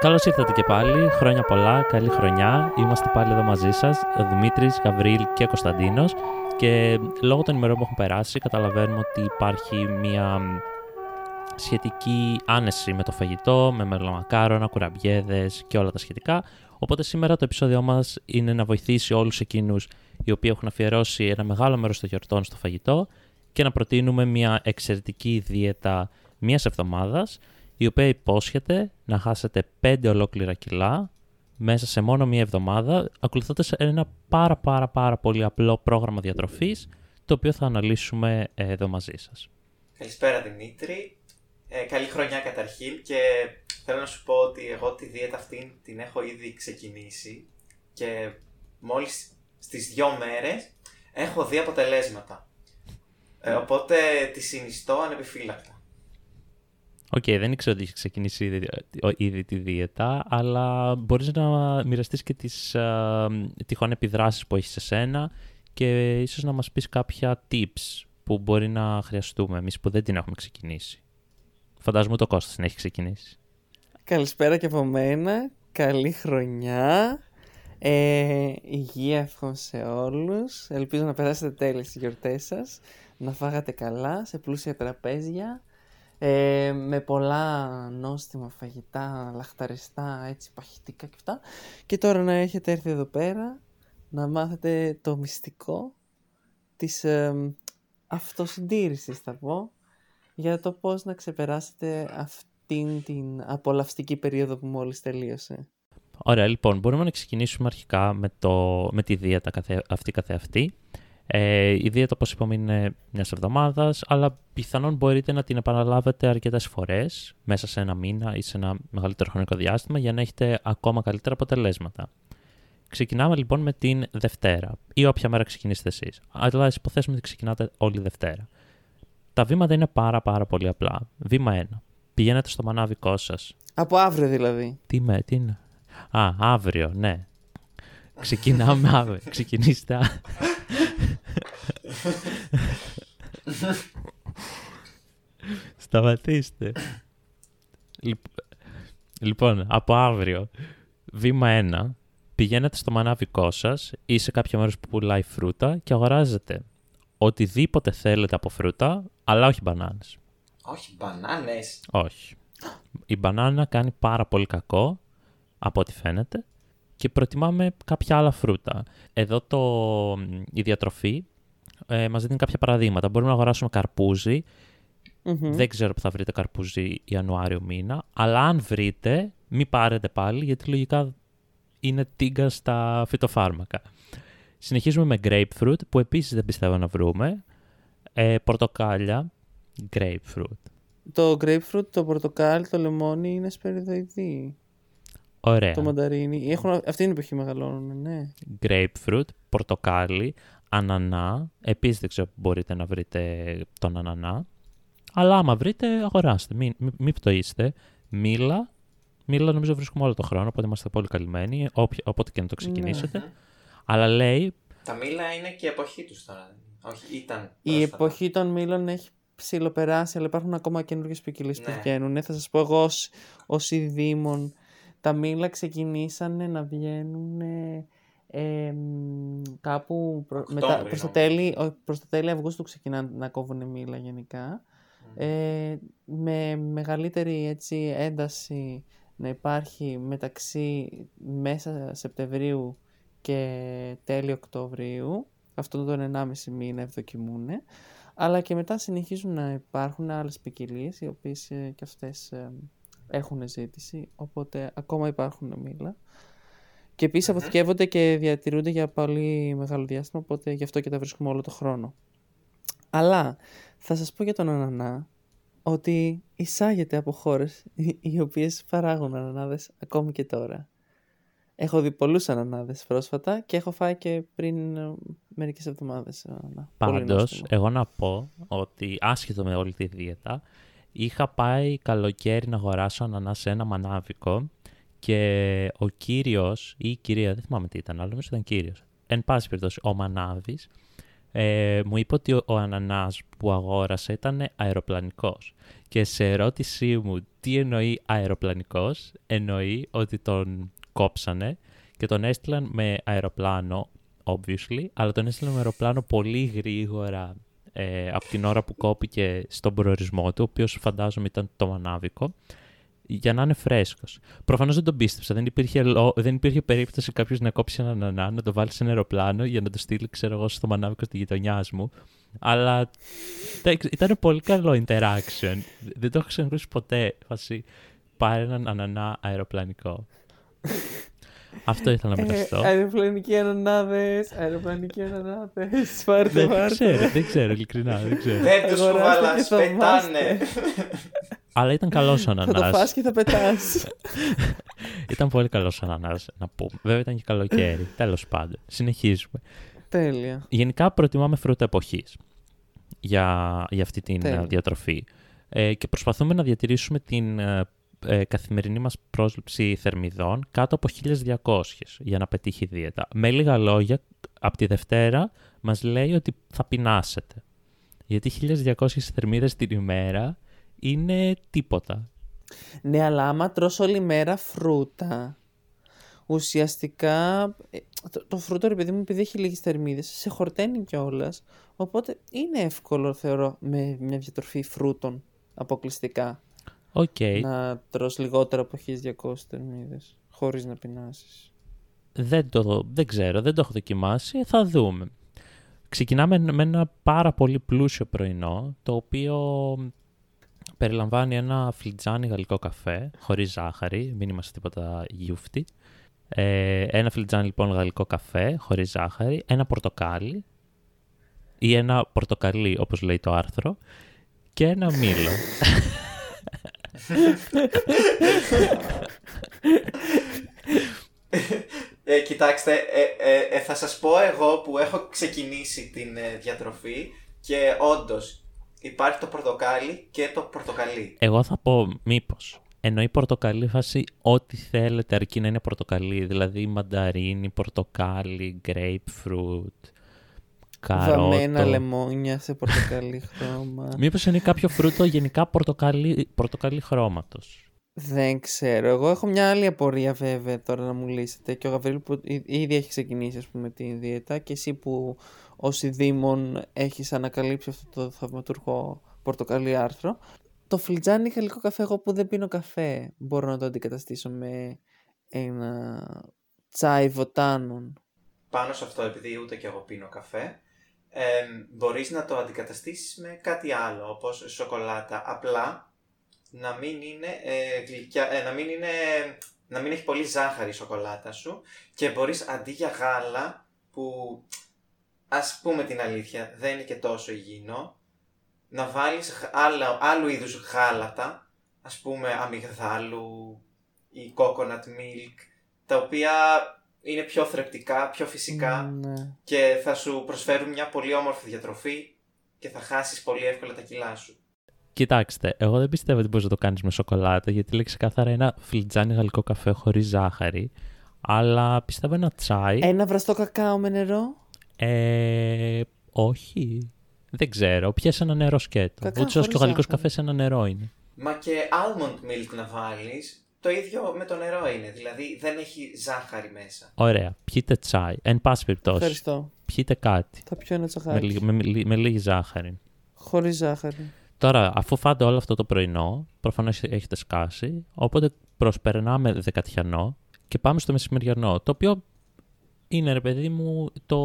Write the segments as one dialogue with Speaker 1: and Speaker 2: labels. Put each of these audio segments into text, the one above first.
Speaker 1: Καλώς ήρθατε και πάλι. Χρόνια πολλά, καλή χρονιά. Είμαστε πάλι εδώ μαζί σας, ο Δημήτρης, Γαβρίλ και Κωνσταντίνος. Και λόγω των ημερών που έχουν περάσει, καταλαβαίνουμε ότι υπάρχει μια σχετική άνεση με το φαγητό, με μελομακάρονα, κουραμπιέδες και όλα τα σχετικά. Οπότε σήμερα το επεισόδιό μας είναι να βοηθήσει όλους εκείνους οι οποίοι έχουν αφιερώσει ένα μεγάλο μέρος των γιορτών στο φαγητό και να προτείνουμε μια εξαιρετική δίαιτα μιας εβδομάδας η οποία υπόσχεται να χάσετε 5 ολόκληρα κιλά μέσα σε μόνο μία εβδομάδα, ακολουθώντας ένα πάρα πάρα πάρα πολύ απλό πρόγραμμα διατροφής, το οποίο θα αναλύσουμε εδώ μαζί σας.
Speaker 2: Καλησπέρα Δημήτρη. Ε, καλή χρονιά καταρχήν και θέλω να σου πω ότι εγώ τη δίαιτα αυτή την έχω ήδη ξεκινήσει και μόλις στις δυο μέρες έχω δει αποτελέσματα. Ε, οπότε τη συνιστώ ανεπιφύλακτα.
Speaker 1: OK, okay, δεν ήξερα ότι έχει ξεκινήσει ήδη, ήδη τη δίαιτα, αλλά μπορείς να μοιραστείς και τις α, τυχόν επιδράσεις που έχεις σε σένα και ίσως να μας πεις κάποια tips που μπορεί να χρειαστούμε εμείς που δεν την έχουμε ξεκινήσει. Φαντάζομαι ο Κώστας να έχει ξεκινήσει.
Speaker 3: Καλησπέρα και από μένα. Καλή χρονιά. Ε, υγεία εύχομαι σε όλους. Ελπίζω να περάσετε τέλεια στις γιορτές σας. Να φάγατε καλά σε πλούσια τραπέζια ε, με πολλά νόστιμα φαγητά, λαχταριστά, έτσι παχυτικά και αυτά. Και τώρα να έχετε έρθει εδώ πέρα να μάθετε το μυστικό της ε, αυτοσυντήρησης θα πω για το πώς να ξεπεράσετε αυτήν την απολαυστική περίοδο που μόλις τελείωσε.
Speaker 1: Ωραία, λοιπόν, μπορούμε να ξεκινήσουμε αρχικά με, το, με τη δίαιτα καθε, αυτή καθεαυτή. Ε, η δίαιτα, όπως είπαμε, είναι μιας εβδομάδας, αλλά πιθανόν μπορείτε να την επαναλάβετε αρκετές φορές μέσα σε ένα μήνα ή σε ένα μεγαλύτερο χρονικό διάστημα για να έχετε ακόμα καλύτερα αποτελέσματα. Ξεκινάμε λοιπόν με την Δευτέρα ή όποια μέρα ξεκινήσετε εσείς. Αλλά ας υποθέσουμε ότι ξεκινάτε όλη Δευτέρα. Τα βήματα είναι πάρα πάρα πολύ απλά. Βήμα 1. Πηγαίνετε στο μανάβικό σας.
Speaker 3: Από αύριο δηλαδή.
Speaker 1: Τι με, τι είναι; Α, αύριο, ναι. Ξεκινάμε αύριο. Ξεκινήστε. Σταματήστε. Λοιπόν, από αύριο, βήμα 1, πηγαίνετε στο μανάβικό σας ή σε κάποιο μέρος που πουλάει φρούτα και αγοράζετε οτιδήποτε θέλετε από φρούτα, αλλά όχι μπανάνες.
Speaker 2: Όχι, μπανάνες.
Speaker 1: Όχι. Η μπανάνα κάνει πάρα πολύ κακό, από ό,τι φαίνεται, και προτιμάμε κάποια άλλα φρούτα. Εδώ το, η διατροφή ε, μας δίνει κάποια παραδείγματα. Μπορούμε να αγοράσουμε Δεν ξέρω που θα βρείτε καρπούζι Ιανουάριο μήνα. Αλλά αν βρείτε, μην πάρετε πάλι, γιατί λογικά είναι τίγκα στα φυτοφάρμακα. Συνεχίζουμε με grapefruit, που επίσης δεν πιστεύω να βρούμε. Ε, πορτοκάλια, grapefruit.
Speaker 3: Το grapefruit, το πορτοκάλι, το λεμόνι είναι σπεριδοειδή.
Speaker 1: Ωραία.
Speaker 3: Το μανταρίνι. Έχουν, αυτή είναι η εποχή μεγαλώνουν, ναι.
Speaker 1: Grapefruit, πορτοκάλι, ανανά. Επίσης δεν ξέρω που μπορείτε να βρείτε τον ανανά. Αλλά άμα βρείτε, αγοράστε. Μην, μην, μην πτωείστε. Μήλα. Μήλα νομίζω βρίσκουμε όλο τον χρόνο, οπότε είμαστε πολύ καλυμμένοι. Όποτε και να το ναι. ξεκινήσετε. Αλλά λέει...
Speaker 2: Τα μήλα είναι και η εποχή τους τώρα. Όχι, ήταν.
Speaker 3: Η εποχή των μήλων έχει ψηλοπεράσει, αλλά υπάρχουν ακόμα καινούργιες ποικιλίες ναι. που βγαίνουν. Θα σας πω εγώ ως ειδήμων τα μήλα ξεκινήσανε να βγαίνουν ε, κάπου προ, μετά, προς, το τέλη, προς το τέλη Αυγούστου ξεκινάνε να κόβουν μήλα γενικά. Ε, με μεγαλύτερη έτσι, ένταση να υπάρχει μεταξύ μέσα Σεπτεμβρίου και τέλη Οκτωβρίου. Αυτό το 1,5 μήνα ευδοκιμούν. Αλλά και μετά συνεχίζουν να υπάρχουν άλλες ποικιλίες, οι οποίες ε, και αυτές έχουν ζήτηση, οπότε ακόμα υπάρχουν μήλα. Και επίσης αποθηκεύονται και διατηρούνται για πολύ μεγάλο διάστημα, οπότε γι' αυτό και τα βρίσκουμε όλο το χρόνο. Αλλά θα σας πω για τον ανανά ότι εισάγεται από χώρες οι οποίες παράγουν ανανάδες ακόμη και τώρα. Έχω δει πολλούς ανανάδες πρόσφατα και έχω φάει και πριν ε, μερικές εβδομάδες.
Speaker 1: Πάντως, εγώ να πω ότι άσχετο με όλη τη δίαιτα, είχα πάει καλοκαίρι να αγοράσω ανανά σε ένα μανάβικο και ο κύριος ή η κυρία, δεν θυμάμαι τι ήταν, αλλά νομίζω ήταν κύριος. Εν πάση περιπτώσει, ο Μανάβης ε, μου είπε ότι ο, ο ανανάς που αγόρασα ήταν αεροπλανικός. Και σε ερώτησή μου τι εννοεί αεροπλανικός, εννοεί ότι τον κόψανε και τον έστειλαν με αεροπλάνο, obviously, αλλά τον έστειλαν με αεροπλάνο πολύ γρήγορα ε, από την ώρα που κόπηκε στον προορισμό του, ο οποίος φαντάζομαι ήταν το μανάβικο για να είναι φρέσκος. Προφανώς δεν τον πίστεψα. Δεν υπήρχε, δεν υπήρχε περίπτωση κάποιος να κόψει έναν ανανά, να το βάλει σε ένα αεροπλάνο για να το στείλει, ξέρω εγώ, στο μανάβικο στη γειτονιά μου. Αλλά ήταν πολύ καλό interaction. Δεν το έχω ξανακούσει ποτέ. Φασί, πάρε έναν ανανά αεροπλανικό. Αυτό ήθελα να μοιραστώ.
Speaker 3: Ε, αεροπλανικοί ανανάδες, αεροπλανικοί ανανάδες. Πάρτε,
Speaker 1: δεν ξέρω, δεν ξέρω, ειλικρινά. Δεν ξέρω.
Speaker 2: Δεν τους κουβαλάς, πετάνε.
Speaker 1: Αλλά ήταν καλός ο ανανά.
Speaker 3: Θα το φας και θα πετάς.
Speaker 1: ήταν πολύ καλός ο ανανάς, να πούμε. Βέβαια ήταν και καλοκαίρι. Τέλος πάντων. Συνεχίζουμε.
Speaker 3: Τέλεια.
Speaker 1: Γενικά προτιμάμε φρούτα εποχής για, για αυτή την Τέλεια. διατροφή. Ε, και προσπαθούμε να διατηρήσουμε την ε, ε, καθημερινή μας πρόσληψη θερμιδών κάτω από 1200 για να πετύχει η δίαιτα. Με λίγα λόγια, από τη Δευτέρα μας λέει ότι θα πεινάσετε. Γιατί 1200 θερμίδες την ημέρα είναι τίποτα.
Speaker 3: Ναι, αλλά άμα τρως όλη μέρα φρούτα, ουσιαστικά ε, το, το φρούτο, ρε παιδί μου, επειδή έχει λίγες θερμίδες, σε χορταίνει κιόλας. Οπότε είναι εύκολο, θεωρώ, με μια διατροφή φρούτων αποκλειστικά.
Speaker 1: Okay.
Speaker 3: Να τρως λιγότερο από 1200 θερμίδες, χωρίς να πεινάσεις.
Speaker 1: Δεν, το, δεν ξέρω, δεν το έχω δοκιμάσει, θα δούμε. Ξεκινάμε με ένα πάρα πολύ πλούσιο πρωινό, το οποίο περιλαμβάνει ένα φλιτζάνι γαλλικό καφέ, χωρίς ζάχαρη, μην είμαστε τίποτα γιούφτι. Ε, ένα φλιτζάνι λοιπόν γαλλικό καφέ, χωρίς ζάχαρη, ένα πορτοκάλι ή ένα πορτοκαλί όπως λέει το άρθρο και ένα μήλο.
Speaker 2: Ε, κοιτάξτε, ε, ε, ε, θα σας πω εγώ που έχω ξεκινήσει την διατροφή και όντως υπάρχει το πορτοκάλι και το πορτοκαλί.
Speaker 1: Εγώ θα πω μήπως. Εννοεί πορτοκαλί φάση ό,τι θέλετε αρκεί να είναι πορτοκαλί. Δηλαδή μανταρίνι, πορτοκάλι, grapefruit, καρότο.
Speaker 3: Βαμμένα λεμόνια σε πορτοκαλί χρώμα.
Speaker 1: Μήπως είναι κάποιο φρούτο γενικά πορτοκαλί, πορτοκαλί χρώματος;
Speaker 3: Δεν ξέρω. Εγώ έχω μια άλλη απορία βέβαια τώρα να μου λύσετε. Και ο Γαβρίλ που ήδη έχει ξεκινήσει ας πούμε τη δίαιτα και εσύ που ως Δήμον έχεις ανακαλύψει αυτό το θαυματουργό πορτοκαλί άρθρο. Το φλιτζάνι γαλλικό καφέ εγώ που δεν πίνω καφέ μπορώ να το αντικαταστήσω με ένα τσάι βοτάνων.
Speaker 2: Πάνω σε αυτό επειδή ούτε και εγώ πίνω καφέ ε, μπορείς να το αντικαταστήσεις με κάτι άλλο όπως σοκολάτα απλά να μην είναι ε, γλυκιά, ε, να μην είναι να μην έχει πολύ ζάχαρη η σοκολάτα σου και μπορείς αντί για γάλα που ας πούμε την αλήθεια δεν είναι και τόσο υγιεινό να βάλεις άλλα, άλλου είδους γάλατα ας πούμε αμυγδάλου ή coconut milk τα οποία είναι πιο θρεπτικά, πιο φυσικά
Speaker 3: ναι.
Speaker 2: και θα σου προσφέρουν μια πολύ όμορφη διατροφή και θα χάσεις πολύ εύκολα τα κιλά σου.
Speaker 1: Κοιτάξτε, εγώ δεν πιστεύω ότι μπορείς να το κάνεις με σοκολάτα, γιατί λέει ξεκάθαρα ένα φλιτζάνι γαλλικό καφέ χωρίς ζάχαρη. Αλλά πιστεύω ένα τσάι.
Speaker 3: Ένα βραστό κακάο με νερό.
Speaker 1: Ε, όχι. Δεν ξέρω. Πιάσε ένα νερό σκέτο. Ούτω και ο γαλλικός καφές ένα νερό είναι.
Speaker 2: Μα και almond milk να βάλεις, το ίδιο με το νερό είναι. Δηλαδή δεν έχει ζάχαρη μέσα.
Speaker 1: Ωραία. Πιείτε τσάι. Εν πάση περιπτώσει.
Speaker 3: Ευχαριστώ.
Speaker 1: Πιείτε κάτι.
Speaker 3: Θα πιω ένα τσαχάκι.
Speaker 1: Με, με, με λίγη ζάχαρη.
Speaker 3: Χωρίς ζάχαρη.
Speaker 1: Τώρα, αφού φάτε όλο αυτό το πρωινό, προφανώς έχετε σκάσει, οπότε προσπερνάμε δεκατιανό και πάμε στο μεσημεριανό, το οποίο είναι, ρε παιδί μου, το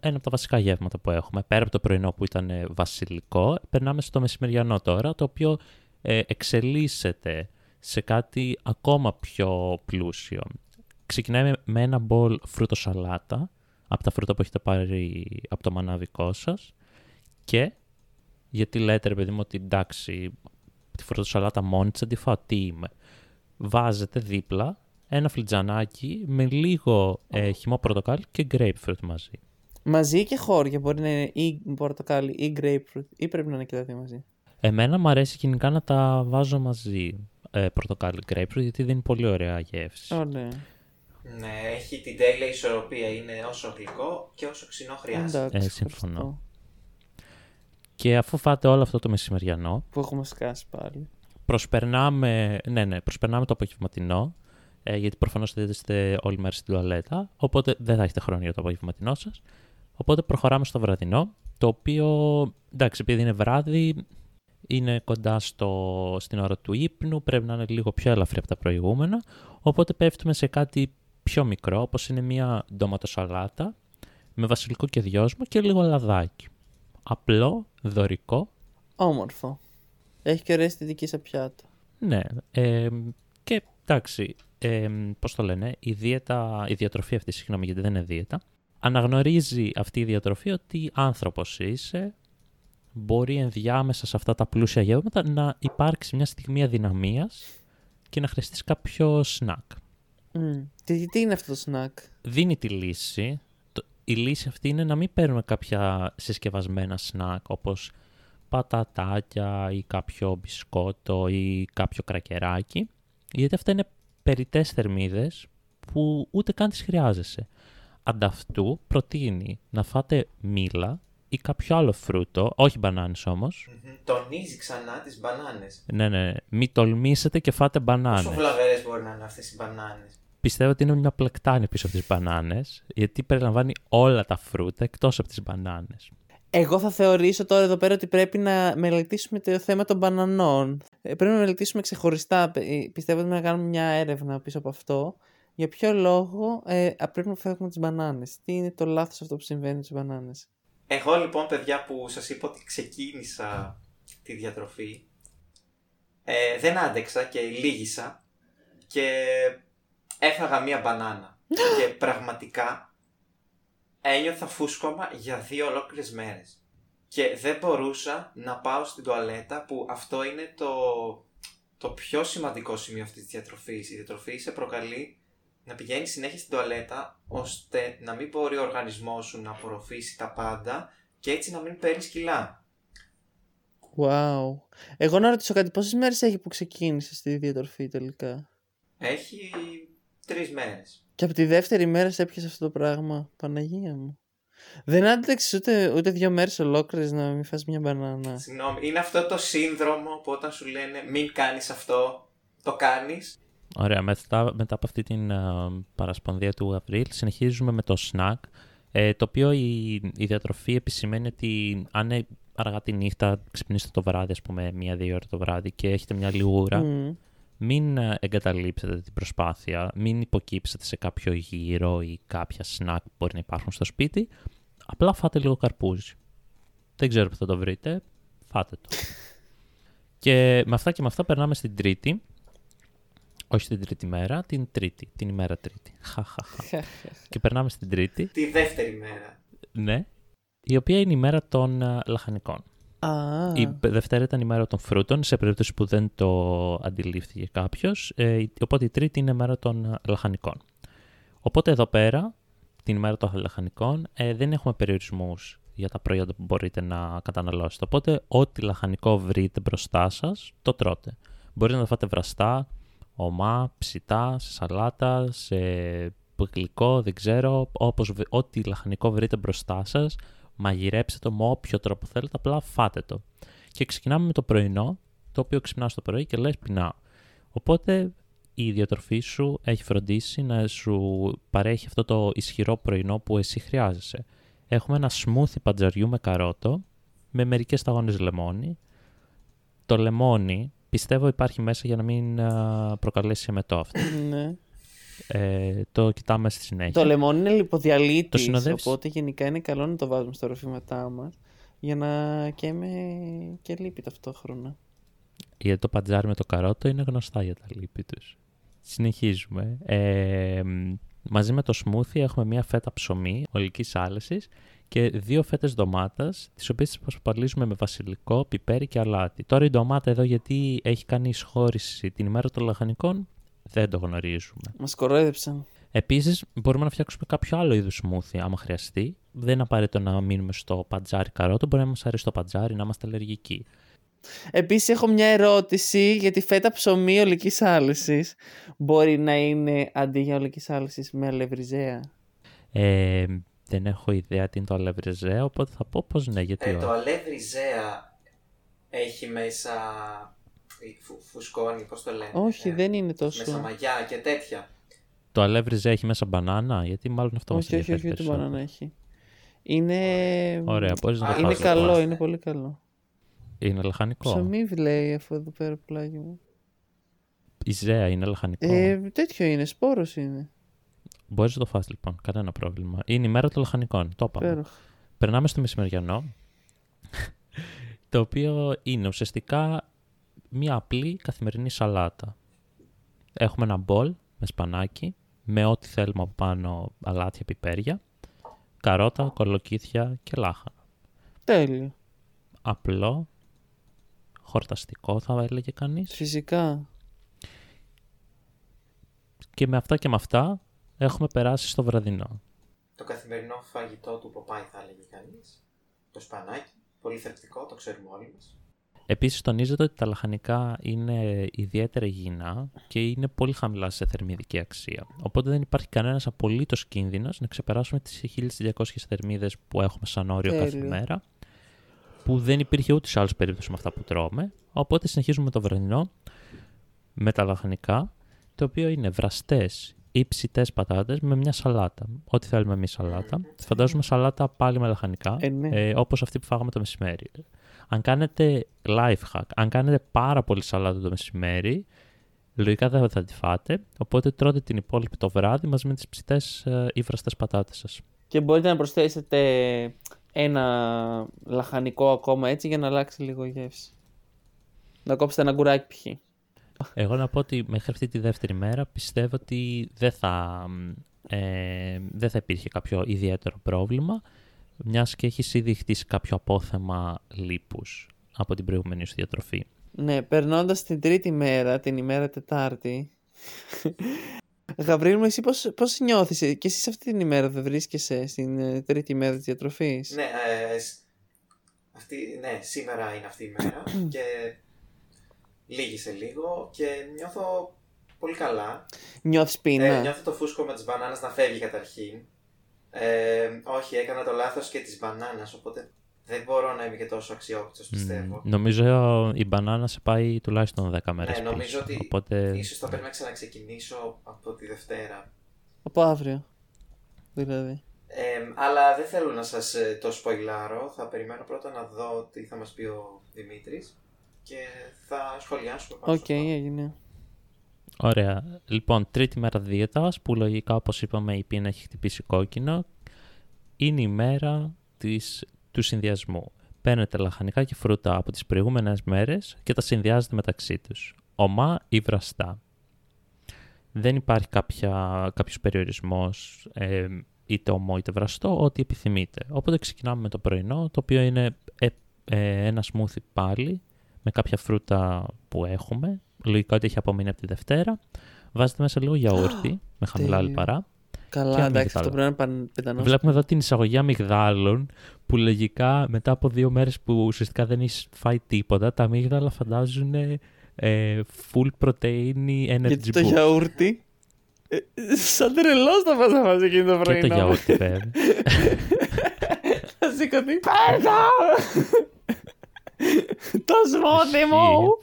Speaker 1: ένα από τα βασικά γεύματα που έχουμε. Πέρα από το πρωινό που ήταν βασιλικό, περνάμε στο μεσημεριανό τώρα, το οποίο ε, εξελίσσεται σε κάτι ακόμα πιο πλούσιο. Ξεκινάμε με ένα μπολ φρούτο σαλάτα, από τα φρούτα που έχετε πάρει από το μανάβικό σας και γιατί λέτε ρε παιδί μου ότι εντάξει, τη φρούτο μόνη της αντιφάω, τι είμαι. Βάζετε δίπλα ένα φλιτζανάκι με λίγο ε, χυμό πορτοκάλι και grapefruit μαζί.
Speaker 3: Μαζί και χώρια μπορεί να είναι ή πορτοκάλι ή grapefruit ή πρέπει να είναι και τα δύο μαζί.
Speaker 1: Εμένα μου αρέσει γενικά να τα βάζω μαζί ε, πορτοκάλι grapefruit γιατί δεν είναι πολύ ωραία γεύση.
Speaker 3: Oh, ναι.
Speaker 2: Ναι, έχει την τέλεια ισορροπία. Είναι όσο γλυκό και όσο ξινό χρειάζεται.
Speaker 1: Εντάξει, ε, συμφωνώ. Και αφού φάτε όλο αυτό το μεσημεριανό.
Speaker 3: Που έχουμε σκάσει πάλι.
Speaker 1: Προσπερνάμε, ναι, ναι, προσπερνάμε το απογευματινό. Ε, γιατί προφανώς δεν είστε όλη μέρα στην τουαλέτα. Οπότε δεν θα έχετε χρόνο για το απογευματινό σας. Οπότε προχωράμε στο βραδινό. Το οποίο, εντάξει, επειδή είναι βράδυ, είναι κοντά στο, στην ώρα του ύπνου. Πρέπει να είναι λίγο πιο ελαφρύ από τα προηγούμενα. Οπότε πέφτουμε σε κάτι πιο μικρό, όπως είναι μια ντοματοσαλάτα με βασιλικό και δυόσμο και λίγο λαδάκι. Απλό, δωρικό.
Speaker 3: Όμορφο. Έχει και ωραία αισθητική σε πιάτο.
Speaker 1: Ναι. Ε, και εντάξει, ε, πώς το λένε, η, δίαιτα, η διατροφή αυτή, συγγνώμη γιατί δεν είναι δίαιτα, αναγνωρίζει αυτή η διατροφή ότι άνθρωπος είσαι, μπορεί ενδιάμεσα σε αυτά τα πλούσια γεύματα να υπάρξει μια στιγμή αδυναμίας και να χρειαστείς κάποιο σνακ.
Speaker 3: Mm. Τι, τι είναι αυτό το σνακ;
Speaker 1: Δίνει τη λύση. Η λύση αυτή είναι να μην παίρνουμε κάποια συσκευασμένα σνακ όπως πατατάκια ή κάποιο μπισκότο ή κάποιο κρακεράκι γιατί αυτά είναι περιττές θερμίδες που ούτε καν τις χρειάζεσαι. Ανταυτού προτείνει να φάτε μήλα ή κάποιο άλλο φρούτο, όχι μπανάνες όμως.
Speaker 2: Τονίζει ξανά τις μπανάνες.
Speaker 1: Ναι, ναι, μην τολμήσετε και φάτε μπανάνες.
Speaker 2: Πόσο βλαβερές μπορεί να είναι αυτές οι μπανάνες;
Speaker 1: Πιστεύω ότι είναι μια πλεκτάνη πίσω από τις μπανάνες, γιατί περιλαμβάνει όλα τα φρούτα εκτός από τις μπανάνες.
Speaker 3: Εγώ θα θεωρήσω τώρα εδώ πέρα ότι πρέπει να μελετήσουμε το θέμα των μπανανών. Ε, πρέπει να μελετήσουμε ξεχωριστά. Ε, πιστεύω ότι να κάνουμε μια έρευνα πίσω από αυτό. Για ποιο λόγο ε, πρέπει να φεύγουμε τις μπανάνες. Τι είναι το λάθος αυτό που συμβαίνει με τι μπανάνες.
Speaker 2: Εγώ λοιπόν, παιδιά, που σας είπα ότι ξεκίνησα τη διατροφή, ε, δεν άντεξα και λύγησα και έφαγα μία μπανάνα. και πραγματικά ένιωθα φούσκωμα για δύο ολόκληρες μέρες. Και δεν μπορούσα να πάω στην τουαλέτα που αυτό είναι το, το πιο σημαντικό σημείο αυτής της διατροφής. Η διατροφή σε προκαλεί να πηγαίνει συνέχεια στην τουαλέτα ώστε να μην μπορεί ο οργανισμός σου να απορροφήσει τα πάντα και έτσι να μην παίρνεις κιλά.
Speaker 3: Wow. Εγώ να ρωτήσω κάτι, πόσες μέρες έχει που ξεκίνησες τη διατροφή τελικά;
Speaker 2: Έχει τρεις μέρες.
Speaker 3: Και από τη δεύτερη μέρα σε έπιασε αυτό το πράγμα. Παναγία μου. Δεν άντεξες ούτε, ούτε δύο μέρες ολόκληρες να μην φας μια μπανάνα.
Speaker 2: Συγγνώμη, είναι αυτό το σύνδρομο που όταν σου λένε μην κάνεις αυτό, το κάνεις.
Speaker 1: Ωραία, μετά, μετά από αυτή την uh, παρασπονδία του Γαβρίλ συνεχίζουμε με το snack, ε, το οποίο η, η διατροφή επισημαίνει ότι αν είναι αργά τη νύχτα ξυπνήσετε το βράδυ, ας πούμε, μία-δύο ώρα το βράδυ και έχετε μια λιγούρα, mm μην ε, εγκαταλείψετε την προσπάθεια, μην υποκύψετε σε κάποιο γύρο ή κάποια σνακ που μπορεί να υπάρχουν στο σπίτι, απλά φάτε λίγο καρπούζι. Δεν ξέρω που θα το βρείτε, φάτε το. και με αυτά και με αυτά περνάμε στην τρίτη, όχι την τρίτη μέρα, την τρίτη, την ημέρα τρίτη. και περνάμε στην τρίτη.
Speaker 2: Τη δεύτερη μέρα.
Speaker 1: Ναι, η οποία είναι η μέρα των ε, λαχανικών. Η Δευτέρα ήταν η μέρα των φρούτων, σε περίπτωση που δεν το αντιλήφθηκε κάποιος. Ε, οπότε η Τρίτη είναι η μέρα των λαχανικών. Οπότε εδώ πέρα, την ημέρα των λαχανικών, ε, δεν έχουμε περιορισμούς για τα προϊόντα που μπορείτε να καταναλώσετε. Οπότε, ό,τι λαχανικό βρείτε μπροστά σας, το τρώτε. Μπορείτε να το φάτε βραστά, ομά, ψητά, σε σαλάτα, σε γλυκό, δεν ξέρω, όπως, ό,τι λαχανικό βρείτε μπροστά σας, μαγειρέψτε το με όποιο τρόπο θέλετε, απλά φάτε το. Και ξεκινάμε με το πρωινό, το οποίο ξυπνάς το πρωί και λες πεινάω. Οπότε η διατροφή σου έχει φροντίσει να σου παρέχει αυτό το ισχυρό πρωινό που εσύ χρειάζεσαι. Έχουμε ένα smoothie παντζαριού με καρότο, με μερικές σταγόνες λεμόνι. Το λεμόνι πιστεύω υπάρχει μέσα για να μην προκαλέσει εμετό αυτό.
Speaker 3: Ναι.
Speaker 1: Ε, το κοιτάμε στη συνέχεια.
Speaker 3: Το λεμόνι είναι λιποδιαλύτης, οπότε γενικά είναι καλό να το βάζουμε στα ροφήματά μας για να καίμε και λίπη ταυτόχρονα.
Speaker 1: Γιατί το πατζάρι με το καρότο είναι γνωστά για τα λίπη τους. Συνεχίζουμε. Ε, μαζί με το smoothie έχουμε μία φέτα ψωμί ολικής άλεσης και δύο φέτες ντομάτας, τις οποίες τις προσπαλίζουμε με βασιλικό, πιπέρι και αλάτι. Τώρα η ντομάτα εδώ γιατί έχει κάνει εισχώρηση την ημέρα των λαχανικών, δεν το γνωρίζουμε.
Speaker 3: Μας κορόιδεψαν.
Speaker 1: Επίσης, μπορούμε να φτιάξουμε κάποιο άλλο είδου smoothie άμα χρειαστεί. Δεν είναι απαραίτητο να μείνουμε στο πατζάρι καρότο. Μπορεί να μας αρέσει το πατζάρι, να είμαστε αλλεργικοί.
Speaker 3: Επίσης, έχω μια ερώτηση για τη φέτα ψωμί ολικής άλεσης. Μπορεί να είναι αντί για ολικής άλεσης με αλεύρι ζέα.
Speaker 1: Ε, δεν έχω ιδέα τι είναι το αλεύρι οπότε θα πω πως ναι, γιατί
Speaker 2: ε, Το αλεύρι έχει μέσα φου, φουσκώνει, πώς το λένε.
Speaker 3: Όχι, ε, δεν είναι τόσο.
Speaker 2: Μέσα μαγιά και τέτοια.
Speaker 1: Το αλεύρι έχει μέσα μπανάνα, γιατί μάλλον αυτό
Speaker 3: όχι, μας όχι, όχι, όχι, μπανάνα έχει. Είναι...
Speaker 1: Ωραία, μπορείς να το
Speaker 3: Είναι καλό, είναι πολύ καλό.
Speaker 1: Είναι λαχανικό.
Speaker 3: Ψωμί λέει αφού εδώ πέρα πλάγι μου.
Speaker 1: Η ζέα είναι λαχανικό.
Speaker 3: Ε, τέτοιο είναι, σπόρος είναι.
Speaker 1: Μπορείς να το φας λοιπόν, κανένα πρόβλημα. Είναι η μέρα των λαχανικών, το είπαμε. Περνάμε στο μεσημεριανό, το οποίο είναι ουσιαστικά μια απλή καθημερινή σαλάτα. Έχουμε ένα μπολ με σπανάκι, με ό,τι θέλουμε από πάνω, αλάτια, πιπέρια, καρότα, κολοκύθια και λάχανα.
Speaker 3: Τέλειο.
Speaker 1: Απλό, χορταστικό θα έλεγε κανείς.
Speaker 3: Φυσικά.
Speaker 1: Και με αυτά και με αυτά έχουμε περάσει στο βραδινό.
Speaker 2: Το καθημερινό φαγητό του Ποπάι θα έλεγε κανείς. Το σπανάκι, πολύ θρεπτικό, το ξέρουμε όλοι μας.
Speaker 1: Επίσης τονίζεται ότι τα λαχανικά είναι ιδιαίτερα υγιεινά και είναι πολύ χαμηλά σε θερμιδική αξία. Οπότε δεν υπάρχει κανένας απολύτως κίνδυνος να ξεπεράσουμε τις 1200 θερμίδες που έχουμε σαν όριο κάθε μέρα που δεν υπήρχε ούτε σε άλλες περίπτωση με αυτά που τρώμε. Οπότε συνεχίζουμε το βραδινό με τα λαχανικά, το οποίο είναι βραστές ή ψητέ πατάτες με μια σαλάτα. Ό,τι θέλουμε εμείς σαλάτα. Φαντάζομαι σαλάτα πάλι με λαχανικά,
Speaker 3: ε, ναι.
Speaker 1: ε, όπως αυτή που φάγαμε το μεσημέρι. Αν κάνετε life hack, αν κάνετε πάρα πολύ σαλάτα το μεσημέρι, λογικά δεν θα τη φάτε. Οπότε τρώτε την υπόλοιπη το βράδυ μαζί με τις ψητές ε, ή βραστέ πατάτες σας.
Speaker 3: Και μπορείτε να προσθέσετε ένα λαχανικό ακόμα έτσι για να αλλάξει λίγο η γεύση. Να κόψετε ένα γκουράκι π.χ.
Speaker 1: Εγώ να πω ότι μέχρι αυτή τη δεύτερη μέρα πιστεύω ότι δεν θα, ε, δεν θα υπήρχε κάποιο ιδιαίτερο πρόβλημα, μιας και έχεις ήδη χτίσει κάποιο απόθεμα λίπους από την προηγούμενη σου διατροφή.
Speaker 3: Ναι, περνώντας την τρίτη μέρα, την ημέρα Τετάρτη. Γαβρίλ μου, εσύ πώς, πώς νιώθεις, και εσύ αυτή την ημέρα δεν βρίσκεσαι στην ε, τρίτη μέρα της διατροφής;
Speaker 2: Ναι, ε, αυτή, ναι, σήμερα είναι αυτή η μέρα και λύγησε λίγο και νιώθω πολύ καλά.
Speaker 3: Νιώθεις πείνα;
Speaker 2: Ε, νιώθω το φούσκο με τις μπανάνες να φεύγει καταρχήν. Ε, όχι, έκανα το λάθος και της μπανάνας, οπότε δεν μπορώ να είμαι και τόσο αξιόπιστος, πιστεύω. Mm,
Speaker 1: νομίζω η μπανάνα σε πάει τουλάχιστον 10 μέρες
Speaker 2: Ναι, νομίζω
Speaker 1: πίσω,
Speaker 2: ότι
Speaker 1: οπότε...
Speaker 2: ίσως θα πρέπει να ξαναξεκινήσω από τη Δευτέρα.
Speaker 3: Από αύριο, δηλαδή.
Speaker 2: Ε, αλλά δεν θέλω να σας ε, το σποϊλάρω. Θα περιμένω πρώτα να δω τι θα μας πει ο Δημήτρης και θα σχολιάσουμε πάνω
Speaker 3: OK, okay, έγινε.
Speaker 1: Ωραία. Λοιπόν, τρίτη μέρα δίαιτας, που λογικά όπως είπαμε η πείνα έχει χτυπήσει κόκκινο, είναι η μέρα της, του συνδυασμού. Παίρνετε λαχανικά και φρούτα από τις προηγούμενες μέρες και τα συνδυάζετε μεταξύ τους. Ωμά ή βραστά. Δεν υπάρχει κάποια, κάποιος περιορισμός ε, είτε ομό είτε βραστό, ό,τι επιθυμείτε. Οπότε ξεκινάμε με το πρωινό, το οποίο είναι ε, ε, ένα smoothie πάλι, με κάποια φρούτα που έχουμε. Λογικά ότι έχει απομείνει από τη Δευτέρα. Βάζετε μέσα λίγο γιαούρτι με χαμηλά λιπαρά.
Speaker 3: Καλά, εντάξει, αυτό πρέπει να είναι πεντανό.
Speaker 1: Βλέπουμε εδώ την εισαγωγή αμυγδάλων που λογικά μετά από δύο μέρες που ουσιαστικά δεν έχεις φάει τίποτα, τα αμύγδαλα φαντάζουν ε, full protein energy
Speaker 3: Γιατί το γιαούρτι. Ε, σαν τρελός θα πας να φας εκείνο το πρωινό.
Speaker 1: Και το γιαούρτι βέβαια.
Speaker 3: Θα σηκωθεί. Πέρα! Το σμόντι μου!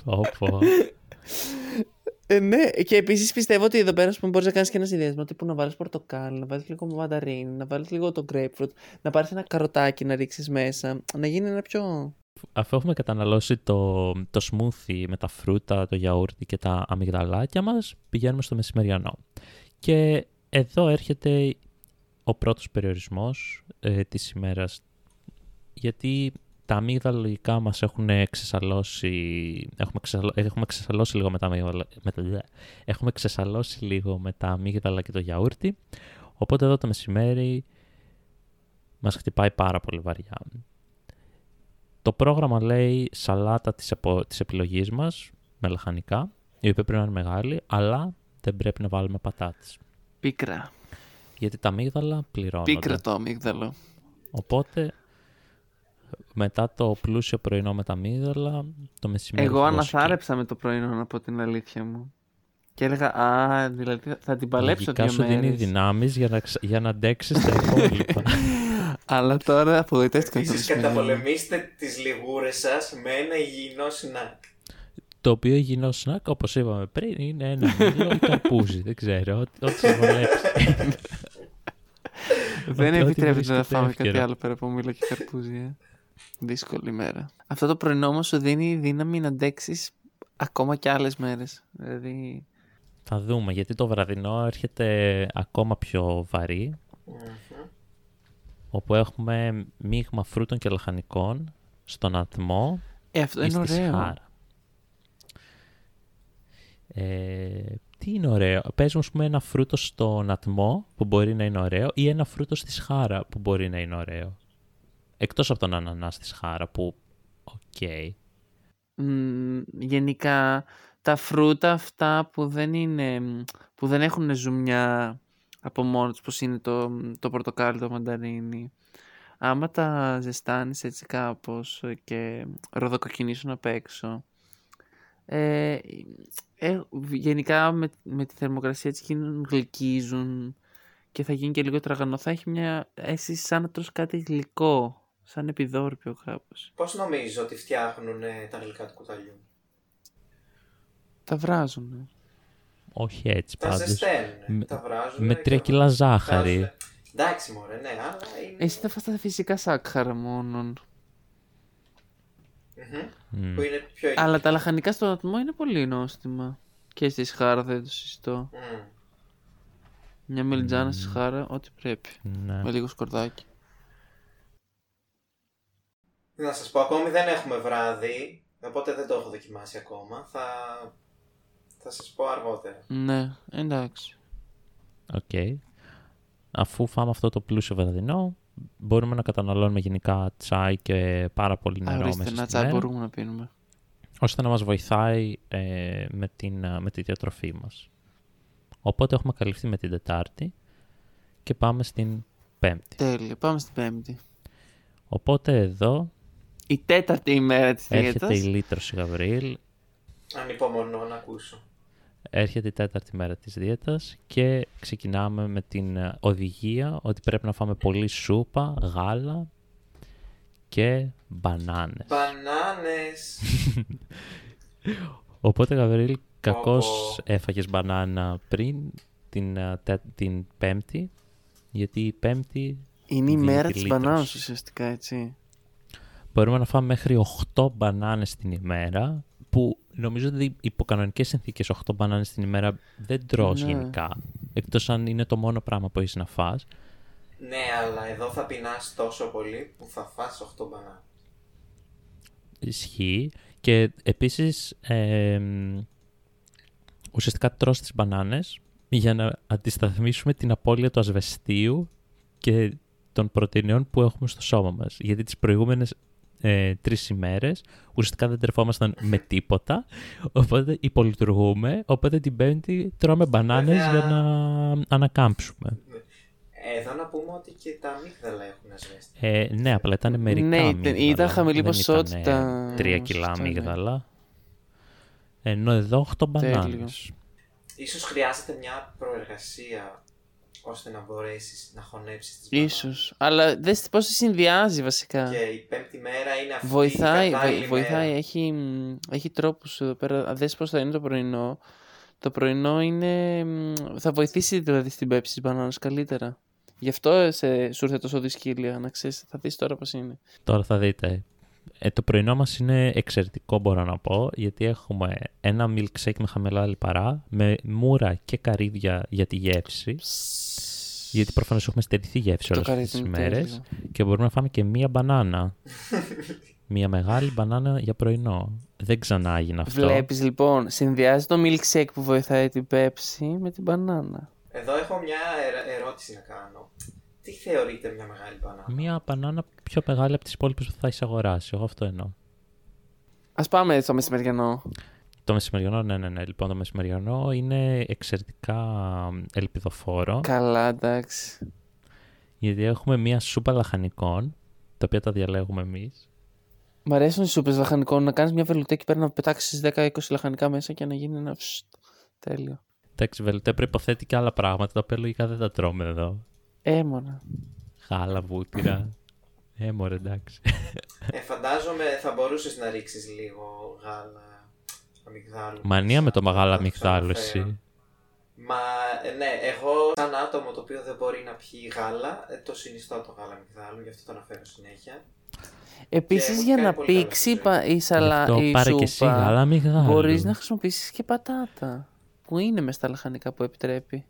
Speaker 3: Ε, ναι, και επίσης πιστεύω ότι εδώ πέρα μπορείς να κάνεις και ένα συνδυασμό τύπου να βάλεις πορτοκάλι, να βάλεις λίγο μανταρίνι, να βάλεις λίγο το grapefruit, να πάρεις ένα καροτάκι να ρίξεις μέσα, να γίνει ένα πιο.
Speaker 1: Αφού έχουμε καταναλώσει το, το smoothie με τα φρούτα, το γιαούρτι και τα αμυγδαλάκια μας, πηγαίνουμε στο μεσημεριανό. Και εδώ έρχεται ο πρώτος περιορισμός ε, της ημέρας, γιατί τα αμύγδαλα λογικά μας έχουν ξεσαλώσει, έχουμε, έχουμε ξεσαλώσει λίγο με τα αμύγδαλα, με έχουμε ξεσαλώσει λίγο με τα αμύγδαλα και το γιαούρτι, οπότε εδώ το μεσημέρι μας χτυπάει πάρα πολύ βαριά. Το πρόγραμμα λέει σαλάτα της, επο... της επιλογής μας, με λαχανικά, η οποία πρέπει να είναι μεγάλη, αλλά δεν πρέπει να βάλουμε πατάτες.
Speaker 3: Πίκρα.
Speaker 1: Γιατί τα αμύγδαλα πληρώνονται.
Speaker 3: Πίκρα το αμύγδαλο.
Speaker 1: Οπότε μετά το πλούσιο πρωινό με τα αμύγδαλα, το μεσημέρι.
Speaker 3: Εγώ αναθάρεψα με το πρωινό, να πω την αλήθεια μου. Και έλεγα, Α, δηλαδή θα την παλέψω
Speaker 1: Λογικά
Speaker 3: δύο
Speaker 1: σου δίνει
Speaker 3: μέρες.
Speaker 1: δυνάμεις για να, ξα- για να αντέξεις τα υπόλοιπα.
Speaker 3: Αλλά τώρα απογοητεύτηκα το
Speaker 2: Επίσης
Speaker 3: μεσημέρι.
Speaker 2: καταπολεμήστε τις λιγούρες σας με ένα υγιεινό σνακ.
Speaker 1: το οποίο υγιεινό σνακ, όπως είπαμε πριν, είναι ένα μήλο ή καρπούζι. Δεν ξέρω, ό,τι- ό,τι σας βολέψει.
Speaker 3: Δεν
Speaker 1: Ότι ό,τι
Speaker 3: επιτρέπεται να
Speaker 1: βρίσκεται
Speaker 3: φάμε κάτι
Speaker 1: εύκαιρο.
Speaker 3: άλλο πέρα από μήλο και καρπούζι. Ε. Δύσκολη μέρα. Αυτό το πρωινό όμως σου δίνει δύναμη να αντέξεις ακόμα και άλλες μέρες. Δηλαδή,
Speaker 1: Θα δούμε, γιατί το βραδινό έρχεται ακόμα πιο βαρύ,
Speaker 2: Μμμ.
Speaker 1: όπου έχουμε μείγμα φρούτων και λαχανικών στον ατμό
Speaker 3: ε, αυτό
Speaker 1: ή
Speaker 3: είναι
Speaker 1: στη
Speaker 3: ωραίο.
Speaker 1: σχάρα. Ε, τι είναι ωραίο; Παίζουμε ας πούμε, ένα φρούτο στον ατμό που μπορεί να είναι ωραίο ή ένα φρούτο στη σχάρα που μπορεί να είναι ωραίο. Εκτός από τον ανανάς στη σχάρα που, οκ.
Speaker 3: Μ, γενικά τα φρούτα αυτά που δεν είναι που δεν έχουν ζουμιά από μόνος τους πως είναι το, το πορτοκάλι, το μανταρίνι άμα τα ζεστάνεις έτσι κάπως και ροδοκοκκινήσουν απ' έξω ε, ε, γενικά με, με τη θερμοκρασία έτσι γίνουν, γλυκίζουν και θα γίνει και λίγο τραγανό θα έχει μια αίσθηση σαν να τρως κάτι γλυκό σαν επιδόρπιο κάπως
Speaker 2: Πώς νομίζω ότι φτιάχνουν ε, τα γλυκά του κουταλιού;
Speaker 3: τα βράζουν
Speaker 1: Όχι έτσι
Speaker 2: Τα
Speaker 1: πάντως.
Speaker 2: ζεσταίνουν,
Speaker 1: με-
Speaker 2: τα βράζουν.
Speaker 1: Με τρία κιλά ζάχαρη.
Speaker 2: Εντάξει μωρέ, ναι, αλλά είναι...
Speaker 3: Εσύ θα φας τα φυσικά σάκχαρα μόνον.
Speaker 2: Μμμ.
Speaker 1: Μμ.
Speaker 2: Που είναι πιο
Speaker 3: Αλλά τα λαχανικά στον ατμό είναι πολύ νόστιμα. Και στη σχάρα δεν το συζητώ.
Speaker 2: Μμ.
Speaker 3: Μια μελιτζάνα στη σχάρα, ό,τι πρέπει.
Speaker 1: Ναι.
Speaker 3: Με λίγο σκορδάκι.
Speaker 2: Να σας πω, ακόμη δεν έχουμε βράδυ, οπότε δεν το έχω δοκιμάσει ακόμα. Θα, θα σας πω αργότερα.
Speaker 3: Ναι, εντάξει.
Speaker 1: Οκ. Αφού φάμε αυτό το πλούσιο βραδινό, μπορούμε να καταναλώνουμε γενικά τσάι και πάρα πολύ νερό
Speaker 3: Ορίστε,
Speaker 1: μέσα
Speaker 3: ένα
Speaker 1: στη
Speaker 3: τσάι
Speaker 1: μέρα,
Speaker 3: μπορούμε να πίνουμε.
Speaker 1: ώστε να μας βοηθάει ε, με, την, ε, με τη διατροφή μας. Οπότε έχουμε καλυφθεί με την Τετάρτη και πάμε στην Πέμπτη.
Speaker 3: Τέλεια, πάμε στην πέμπτη.
Speaker 1: Οπότε εδώ
Speaker 3: Η τέταρτη ημέρα της
Speaker 1: έρχεται η
Speaker 3: δίαιτας.
Speaker 1: λύτρωση Γαβριήλ,
Speaker 2: Ανυπομονώ να ακούσω.
Speaker 1: έρχεται η τέταρτη μέρα της δίαιτας και ξεκινάμε με την ε, οδηγία ότι πρέπει να φάμε πολύ σούπα, γάλα και μπανάνες.
Speaker 2: Μπανάνες!
Speaker 1: Οπότε, Γαβρίλ, κακώς
Speaker 2: πω.
Speaker 1: έφαγες μπανάνα πριν την, α, τε- την πέμπτη, γιατί η πέμπτη
Speaker 3: Είναι η
Speaker 1: δίνει
Speaker 3: μέρα
Speaker 1: τη
Speaker 3: της
Speaker 1: λύτρωση.
Speaker 3: μπανάνας ουσιαστικά, έτσι.
Speaker 1: Μπορούμε να φάμε μέχρι 8 μπανάνες την ημέρα, που νομίζω ότι υπό κανονικές συνθήκες 8 μπανάνες την ημέρα δεν τρως
Speaker 3: Ναι.
Speaker 1: γενικά, εκτός αν είναι το μόνο πράγμα που έχεις να φας.
Speaker 2: ναι, αλλά εδώ θα πεινάς τόσο πολύ που θα φας 8 μπανάνες.
Speaker 1: Ισχύει. Και επίσης, ε, μ, ουσιαστικά τρως τις μπανάνες για να αντισταθμίσουμε την απώλεια του ασβεστίου και των πρωτεϊνών που έχουμε στο σώμα μας. Γιατί τις προηγούμενες ε, τρεις ημέρες ουσιαστικά δεν τρεφόμασταν με τίποτα, οπότε υπολειτουργούμε, οπότε την πέμπτη τρώμε μπανάνες
Speaker 2: Βέβαια.
Speaker 1: για να ανακάμψουμε.
Speaker 2: Εδώ να πούμε ότι και τα αμύγδαλα έχουν ασβέστη.
Speaker 1: Ε, ναι, απλά ήταν μερικά
Speaker 3: Ναι, ήταν-
Speaker 1: αμύγδαλα.
Speaker 3: ήταν χαμηλή
Speaker 1: Δεν
Speaker 3: ποσότητα.
Speaker 1: ήτανε Τρία κιλά
Speaker 3: Σωστά, ναι.
Speaker 1: αμύγδαλα. Ενώ εδώ 8
Speaker 3: Τέλειο.
Speaker 1: μπανάνες.
Speaker 2: Ίσως χρειάζεται μια προεργασία ώστε να μπορέσεις να χωνέψεις τις μπανάνες.
Speaker 3: Ίσως. Αλλά δες πώς σε συνδυάζει βασικά.
Speaker 2: Και η πέμπτη μέρα είναι αυτή
Speaker 3: Βοηθάει,
Speaker 2: η κατάλληλη
Speaker 3: βο- βοηθάει.
Speaker 2: μέρα.
Speaker 3: Έχει, μ, έχει τρόπους εδώ πέρα. Αν δες πώς θα είναι το πρωινό. Το πρωινό είναι, μ, θα βοηθήσει δηλαδή στην πέψη της μπανάνας καλύτερα. Γι' αυτό σε, σου ήρθε τόσο δυσκύλια, να ξέρεις. Θα δεις τώρα πώς είναι.
Speaker 1: Τώρα θα δείτε. Ε, το πρωινό μας είναι εξαιρετικό μπορώ να πω, γιατί έχουμε ένα milkshake με χαμηλά λιπαρά, με μούρα και καρύδια για τη γεύση, γιατί προφανώς έχουμε στερηθεί γεύση
Speaker 3: Το
Speaker 1: όλες αυτές
Speaker 3: καρύδι
Speaker 1: τις
Speaker 3: είναι
Speaker 1: ημέρες
Speaker 3: τέλειο.
Speaker 1: και μπορούμε να φάμε και μία μπανάνα. μία μεγάλη μπανάνα για πρωινό. Δεν ξανά έγινε αυτό.
Speaker 3: Βλέπεις λοιπόν, συνδυάζει το milkshake που βοηθάει την πέψη με την μπανάνα.
Speaker 2: Εδώ έχω μια ερ- ερώτηση να κάνω. Τι θεωρείτε μια μεγάλη μπανάνα.
Speaker 1: Μία μπανάνα πιο μεγάλη από τις υπόλοιπες που θα έχεις αγοράσει. Εγώ αυτό εννοώ.
Speaker 3: Ας πάμε στο μεσημεριανό.
Speaker 1: Το μεσημεριανό, ναι, ναι, ναι. Λοιπόν, το μεσημεριανό είναι εξαιρετικά ελπιδοφόρο.
Speaker 3: Καλά, εντάξει.
Speaker 1: Γιατί έχουμε μία σούπα λαχανικών, τα οποία τα διαλέγουμε εμείς.
Speaker 3: Μ' αρέσουν οι σούπες λαχανικών. Να κάνεις μια βελουτέκι πέρα να πετάξεις 10-20 λαχανικά μέσα και να γίνει ένα ψτ. Τέλειο.
Speaker 1: Εντάξει, Βελτέ προποθέτει και άλλα πράγματα τα οποία λογικά δεν τα τρώμε εδώ.
Speaker 3: Έμονα.
Speaker 1: Γάλα, βούτυρα. Έμορε, εντάξει.
Speaker 2: Ε, φαντάζομαι θα μπορούσες να ρίξεις λίγο γάλα αμυγδάλου.
Speaker 1: Μανία με το
Speaker 2: Σαν-
Speaker 1: μεγάλο
Speaker 2: θα το
Speaker 1: αμυγδάλου,
Speaker 2: ξαναφέρω.
Speaker 1: εσύ.
Speaker 2: Μα ε, ναι, εγώ σαν άτομο το οποίο δεν μπορεί να πιει γάλα, ε, το συνιστώ το γάλα αμυγδάλου, γι' αυτό το αναφέρω συνέχεια.
Speaker 3: Επίσης
Speaker 2: έχω
Speaker 3: για
Speaker 2: κάνει
Speaker 3: να
Speaker 2: πολύ καλά
Speaker 3: πήξει
Speaker 2: στη
Speaker 3: πα- η, σαλα...
Speaker 1: Αυτό
Speaker 3: η
Speaker 1: πάρε και εσύ γάλα
Speaker 3: σούπα,
Speaker 1: αμυγδάλου.
Speaker 3: μπορείς να χρησιμοποιήσεις και πατάτα. Που είναι μες στα λαχανικά που επιτρέπει.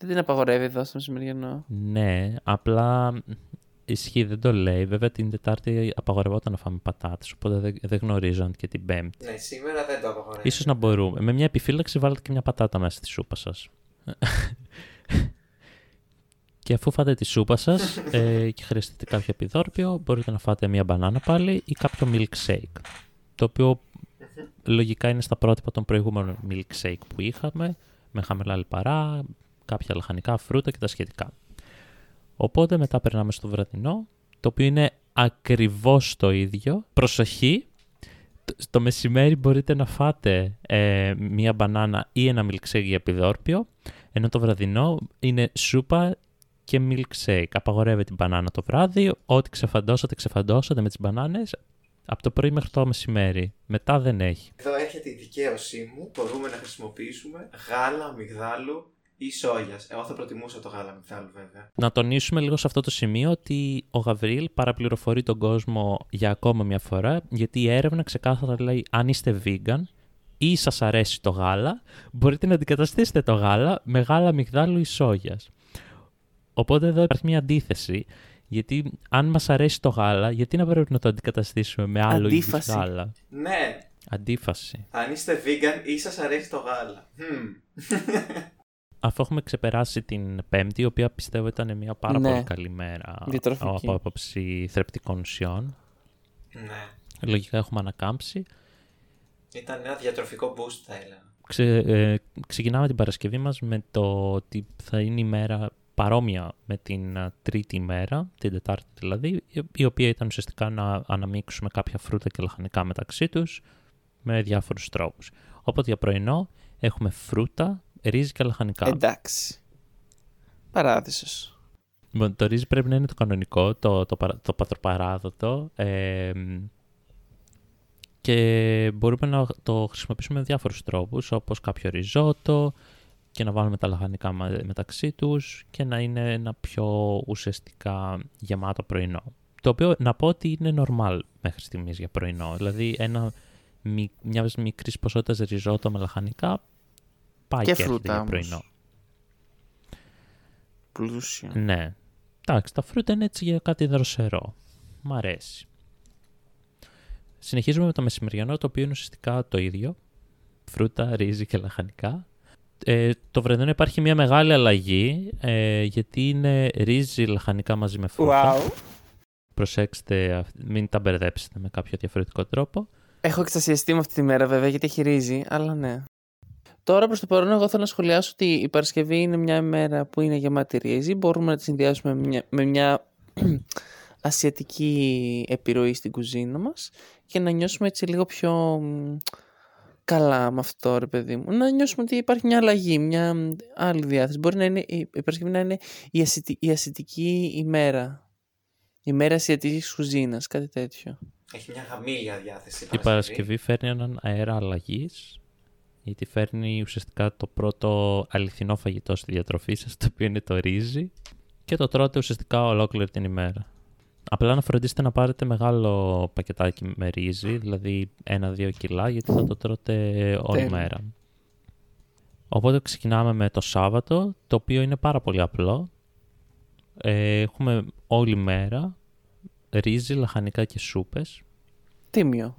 Speaker 3: Δεν την απαγορεύει εδώ στο μεσημεριανό.
Speaker 1: Ναι, απλά ισχύει, δεν το λέει. Βέβαια την Τετάρτη απαγορευόταν να φάμε πατάτες, οπότε δεν, δεν γνωρίζω αν και την Πέμπτη.
Speaker 2: Ναι, σήμερα δεν το απαγορεύει.
Speaker 1: Ίσως να μπορούμε. Με μια επιφύλαξη βάλετε και μια πατάτα μέσα στη σούπα σας. και αφού φάτε τη σούπα σας ε, και χρειαστείτε κάποιο επιδόρπιο, μπορείτε να φάτε μια μπανάνα πάλι ή κάποιο milkshake. Το οποίο λογικά είναι στα πρότυπα των προηγούμενων milkshake που είχαμε, με χαμηλά λιπαρά, κάποια λαχανικά, φρούτα και τα σχετικά. Οπότε μετά περνάμε στο βραδινό, το οποίο είναι ακριβώς το ίδιο. Προσοχή, το- στο μεσημέρι μπορείτε να φάτε ε, μία μπανάνα ή ένα milkshake για επιδόρπιο, ενώ το βραδινό είναι σούπα και milkshake. Απαγορεύεται την μπανάνα το βράδυ, ό,τι ξεφαντώσατε, ξεφαντώσατε με τις μπανάνες, από το πρωί μέχρι το μεσημέρι. Μετά δεν έχει.
Speaker 2: Εδώ έρχεται η δικαίωσή μου. Μπορούμε να χρησιμοποιήσουμε γάλα αμυγδάλου ή σόγιας. Εγώ θα προτιμούσα το γάλα αμυγδάλου, βέβαια.
Speaker 1: Να τονίσουμε λίγο σε αυτό το σημείο ότι ο Γαβρίλ παραπληροφορεί τον κόσμο για ακόμα μια φορά, γιατί η έρευνα ξεκάθαρα λέει αν είστε vegan ή σας αρέσει το γάλα, μπορείτε να αντικαταστήσετε το γάλα με γάλα αμυγδάλου ή σόγιας. Οπότε εδώ υπάρχει μια αντίθεση, γιατί αν μας αρέσει το γάλα, γιατί να πρέπει να το αντικαταστήσουμε με άλλο είδους
Speaker 3: Αντίφαση.
Speaker 1: γάλα;
Speaker 2: Ναι,
Speaker 1: Αντίφαση.
Speaker 2: αν είστε vegan ή σας αρέσει το γάλα. Hm.
Speaker 1: Αφού έχουμε ξεπεράσει την Πέμπτη, η οποία πιστεύω ήταν μια πάρα
Speaker 3: Ναι.
Speaker 1: πολύ καλή μέρα
Speaker 3: Διατροφική.
Speaker 1: από άποψη θρεπτικών ουσιών.
Speaker 2: Ναι.
Speaker 1: Λογικά έχουμε ανακάμψει.
Speaker 2: Ήταν ένα διατροφικό boost, θα έλεγα.
Speaker 1: Ξε, ε, ξεκινάμε την Παρασκευή μας με το ότι θα είναι η μέρα παρόμοια με την α, τρίτη ημέρα, την Τετάρτη δηλαδή, η- η οποία ήταν ουσιαστικά να αναμίξουμε κάποια φρούτα και λαχανικά μεταξύ τους με διάφορους τρόπους. Οπότε για πρωινό έχουμε φρούτα, ρύζι και λαχανικά.
Speaker 3: Εντάξει. Παράδεισος.
Speaker 1: Λοιπόν, το ρύζι πρέπει να είναι το κανονικό, το, το, παρα- το πατροπαράδοτο. ε, και μπορούμε να το χρησιμοποιήσουμε με διάφορους τρόπους, όπως κάποιο ριζότο και να βάλουμε τα λαχανικά μα- μεταξύ τους και να είναι ένα πιο ουσιαστικά γεμάτο πρωινό. Το οποίο να πω ότι είναι normal μέχρι στιγμής για πρωινό. Δηλαδή ένα, μι- μιας μικρής ποσότητας ριζότο με λαχανικά πάει
Speaker 3: Και
Speaker 1: και, έρχεται
Speaker 3: φρούτα
Speaker 1: για
Speaker 3: όμως.
Speaker 1: πρωινό.
Speaker 3: Πλούσιο.
Speaker 1: Ναι. Εντάξει, τα φρούτα είναι έτσι για κάτι δροσερό. Μ' αρέσει. Συνεχίζουμε με το μεσημεριανό, το οποίο είναι ουσιαστικά το ίδιο. Φρούτα, ρύζι και λαχανικά. Ε, το βραδινό υπάρχει μια μεγάλη αλλαγή, ε, γιατί είναι ρύζι λαχανικά μαζί με φρούτα.
Speaker 3: Wow.
Speaker 1: Προσέξτε, αυ- μην τα μπερδέψετε με κάποιο διαφορετικό τρόπο.
Speaker 3: Έχω εξασιαστεί με αυτή τη μέρα βέβαια γιατί έχει ρύζι, αλλά ναι. Τώρα προς το παρόν εγώ θέλω να σχολιάσω ότι η Παρασκευή είναι μια ημέρα που είναι γεμάτη ρύζι. Μπορούμε να τη συνδυάσουμε με μια, με μια ασιατική επιρροή στην κουζίνα μας και να νιώσουμε έτσι λίγο πιο μ, καλά με αυτό ρε παιδί μου. Να νιώσουμε ότι υπάρχει μια αλλαγή, μια μ, άλλη διάθεση. Μπορεί να είναι, η η Παρασκευή να είναι η, ασιατι- η ασιατική ημέρα. Η μέρα ασιατικής κουζίνας, κάτι τέτοιο.
Speaker 2: Έχει μια χαμήλια διάθεση.
Speaker 1: Η Παρασκευή φέρνει έναν αέρα αλλαγής, γιατί φέρνει ουσιαστικά το πρώτο αληθινό φαγητό στη διατροφή σας, το οποίο είναι το ρύζι, και το τρώτε ουσιαστικά ολόκληρη την ημέρα. Απλά να φροντίσετε να πάρετε μεγάλο πακετάκι με ρύζι, δηλαδή ένα-δύο κιλά, γιατί θα το τρώτε όλη
Speaker 3: Τέλεια.
Speaker 1: μέρα. Οπότε ξεκινάμε με το Σάββατο, το οποίο είναι πάρα πολύ απλό. Ε, έχουμε όλη μέρα ρύζι, λαχανικά και σούπες.
Speaker 3: Τίμιο.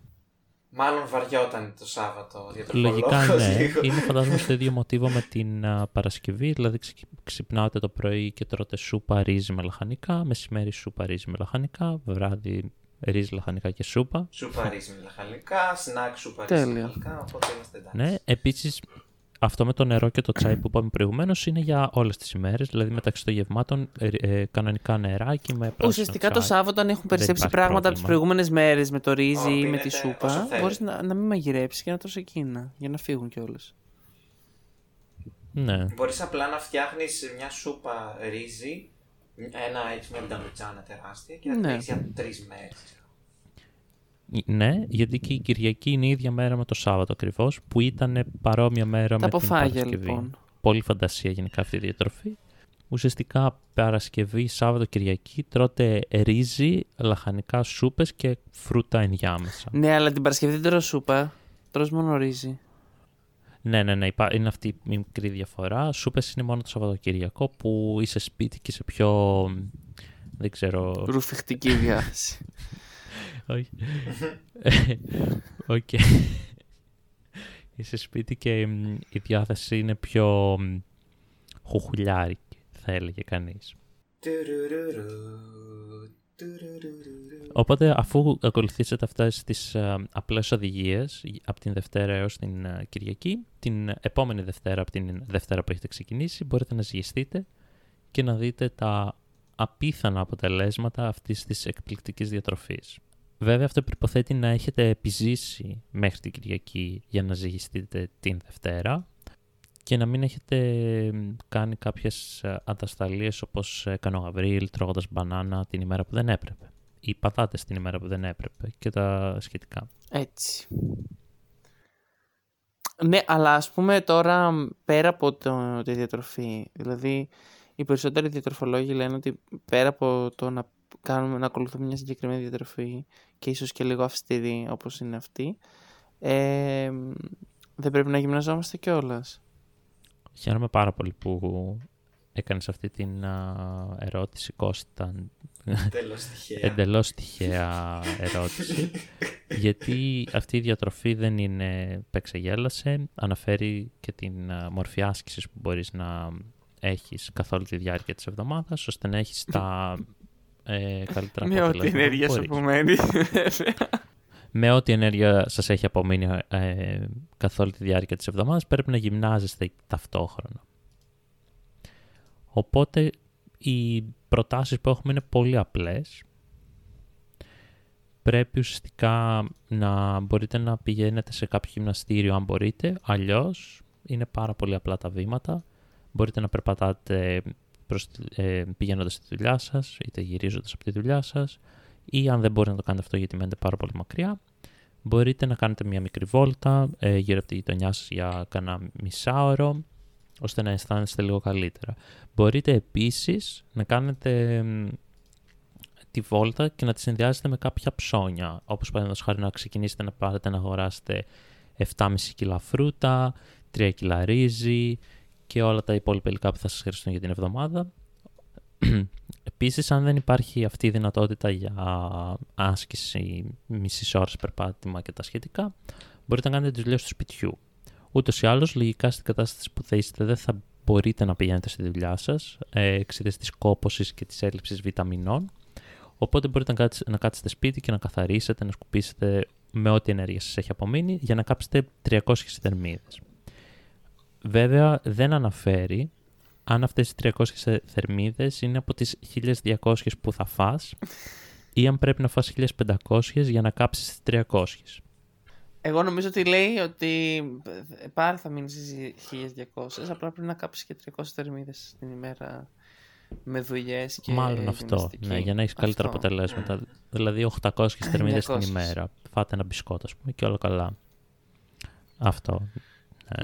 Speaker 2: Μάλλον βαριόταν το Σάββατο για το
Speaker 1: Λογικά ναι. Είναι φαντάζομαι στο ίδιο μοτίβο με την α, Παρασκευή. Δηλαδή ξε- ξυπνάτε το πρωί και τρώτε σούπα ρύζι με λαχανικά. Μεσημέρι σούπα ρύζι με λαχανικά. Βράδυ ρύζι λαχανικά και σούπα.
Speaker 2: Σούπα ρύζι με λαχανικά, σνακ σούπα ρύζι με
Speaker 3: Τέλεια.
Speaker 2: λαχανικά, οπότε είμαστε εντάξει.
Speaker 1: Ναι, επίσης αυτό με το νερό και το τσάι που είπαμε προηγουμένως είναι για όλες τις ημέρες. Δηλαδή μεταξύ των γευμάτων ε, ε, κανονικά νεράκι με πράσινο
Speaker 3: Ουσιαστικά το
Speaker 1: τσάι.
Speaker 3: Σάββατο, αν έχουν περισσέψει
Speaker 1: υπάρχει
Speaker 3: πράγματα από τις
Speaker 1: πρόβλημα.
Speaker 3: προηγούμενες μέρες με το ρύζι
Speaker 2: Ω,
Speaker 3: ή με
Speaker 2: πίνετε
Speaker 3: τη
Speaker 2: όσο
Speaker 3: σούπα,
Speaker 2: θέλετε.
Speaker 3: μπορείς να, να μην μαγειρέψεις και να τρώσει εκείνα για να φύγουν κιόλας.
Speaker 1: Ναι.
Speaker 2: Μπορείς απλά να φτιάχνεις μια σούπα ρύζι, ένα έτσι μια νταμιτζάνα τεράστια και να
Speaker 3: Ναι.
Speaker 2: την έχεις για τρεις μέρες.
Speaker 1: Ναι, γιατί και η Κυριακή είναι η ίδια μέρα με το Σάββατο ακριβώς, που ήταν παρόμοια μέρα
Speaker 3: Τα
Speaker 1: με την
Speaker 3: αποφάγια
Speaker 1: Παρασκευή.
Speaker 3: λοιπόν.
Speaker 1: Πολύ φαντασία γενικά αυτή η διατροφή. Ουσιαστικά Παρασκευή, Σάββατο, Κυριακή τρώτε ρύζι, λαχανικά σούπες και φρούτα ενδιάμεσα.
Speaker 3: Ναι, αλλά την Παρασκευή δεν τρώω σούπα. Τρως μόνο ρύζι.
Speaker 1: Ναι, ναι, ναι, υπά- είναι αυτή η μικρή διαφορά. Σούπες είναι μόνο το Σαββατοκυριακό που είσαι σπίτι και σε πιο... Δεν ξέρω...
Speaker 3: Ρουφιχτική διάθεση.
Speaker 1: Όχι. Οκ. Είσαι σπίτι και μ, η διάθεση είναι πιο μ, χουχουλιάρικη, θα έλεγε κανείς.
Speaker 2: Τουρουρουρου, τουρουρουρου.
Speaker 1: Οπότε αφού ακολουθήσετε αυτές τις α, απλές οδηγίες από την Δευτέρα έως την α, Κυριακή, την επόμενη Δευτέρα από την Δευτέρα που έχετε ξεκινήσει, μπορείτε να ζυγιστείτε και να δείτε τα απίθανα αποτελέσματα αυτής της εκπληκτικής διατροφής. Βέβαια αυτό προϋποθέτει να έχετε επιζήσει μέχρι την Κυριακή για να ζυγιστείτε την Δευτέρα και να μην έχετε μ, κάνει κάποιες α, ατασταλίες όπως έκανε ο Γαβρίλ τρώγοντας μπανάνα την ημέρα που δεν έπρεπε ή πατάτες την ημέρα που δεν έπρεπε και τα σχετικά.
Speaker 3: Έτσι. Ναι, αλλά ας πούμε τώρα πέρα από το, τη διατροφή, δηλαδή οι περισσότεροι διατροφολόγοι λένε ότι πέρα από το να, κάνουμε, να ακολουθούμε μια συγκεκριμένη διατροφή και ίσως και λίγο αυστηρή όπως είναι αυτή, ε, δεν πρέπει να γυμναζόμαστε κιόλας.
Speaker 1: Χαίρομαι πάρα πολύ που έκανες αυτή την α, ερώτηση, Κώστα.
Speaker 2: Τέλος τυχαία.
Speaker 1: Εντελώς τυχαία ερώτηση. γιατί αυτή η διατροφή δεν είναι παίξε γέλασε. Αναφέρει και την α, μορφή άσκησης που μπορείς να έχεις καθ' όλη τη διάρκεια της εβδομάδας, ώστε να έχεις τα ε, καλύτερα
Speaker 3: Με ό,τι
Speaker 1: αποτελέσματα
Speaker 3: ενέργεια
Speaker 1: που
Speaker 3: σου
Speaker 1: μπορείς.
Speaker 3: απομένει.
Speaker 1: με ό,τι ενέργεια σας έχει απομείνει ε, καθ' όλη τη διάρκεια της εβδομάδας, πρέπει να γυμνάζεστε ταυτόχρονα. Οπότε, οι προτάσεις που έχουμε είναι πολύ απλές. Πρέπει ουσιαστικά να μπορείτε να πηγαίνετε σε κάποιο γυμναστήριο αν μπορείτε, αλλιώς είναι πάρα πολύ απλά τα βήματα. Μπορείτε να περπατάτε προς, τη- ε, πηγαίνοντας στη δουλειά σας, είτε γυρίζοντας από τη δουλειά σας, ή αν δεν μπορείτε να το κάνετε αυτό γιατί μένετε πάρα πολύ μακριά, μπορείτε να κάνετε μια μικρή βόλτα ε, γύρω από τη γειτονιά σας για κάνα μισάωρο, ώστε να αισθάνεστε λίγο καλύτερα. Μπορείτε επίσης να κάνετε μ, τη βόλτα και να τη συνδυάσετε με κάποια ψώνια, όπως παραδείγματος χάρη να ξεκινήσετε να πάρετε να αγοράσετε 7,5 κιλά φρούτα, 3 κιλά ρύζι και όλα τα υπόλοιπα υλικά που θα σας χρειαστούν για την εβδομάδα. Επίσης, αν δεν υπάρχει αυτή η δυνατότητα για άσκηση μισής ώρας περπάτημα και τα σχετικά, μπορείτε να κάνετε τις δουλειές του σπιτιού. Ούτως ή άλλως, λογικά στην κατάσταση που θα είστε δεν θα μπορείτε να πηγαίνετε στη δουλειά σας ε, εξαιτίας της κόπωσης και της έλλειψης βιταμινών. Οπότε μπορείτε να κάτσετε, να κάτσετε σπίτι και να καθαρίσετε, να σκουπίσετε με ό,τι ενέργεια σας έχει απομείνει για να κάψετε 300 θερμίδες. Βέβαια, δεν αναφέρει αν αυτές οι 300 θερμίδες είναι από τις 1200 που θα φας ή αν πρέπει να φας 1500 για να κάψεις τις 300.
Speaker 3: Εγώ νομίζω ότι λέει ότι ε, πάλι θα μείνεις στις 1200, απλά πρέπει να κάψεις και 300 θερμίδες την ημέρα με δουλειές και
Speaker 1: Μάλλον αυτό,
Speaker 3: γυμναστική.
Speaker 1: ναι, για να έχεις καλύτερα
Speaker 3: Αυτό.
Speaker 1: αποτελέσματα. Δηλαδή 800 θερμίδες την
Speaker 3: 900.
Speaker 1: ημέρα. Φάτε ένα μπισκότο, ας πούμε, και όλα καλά. Αυτό.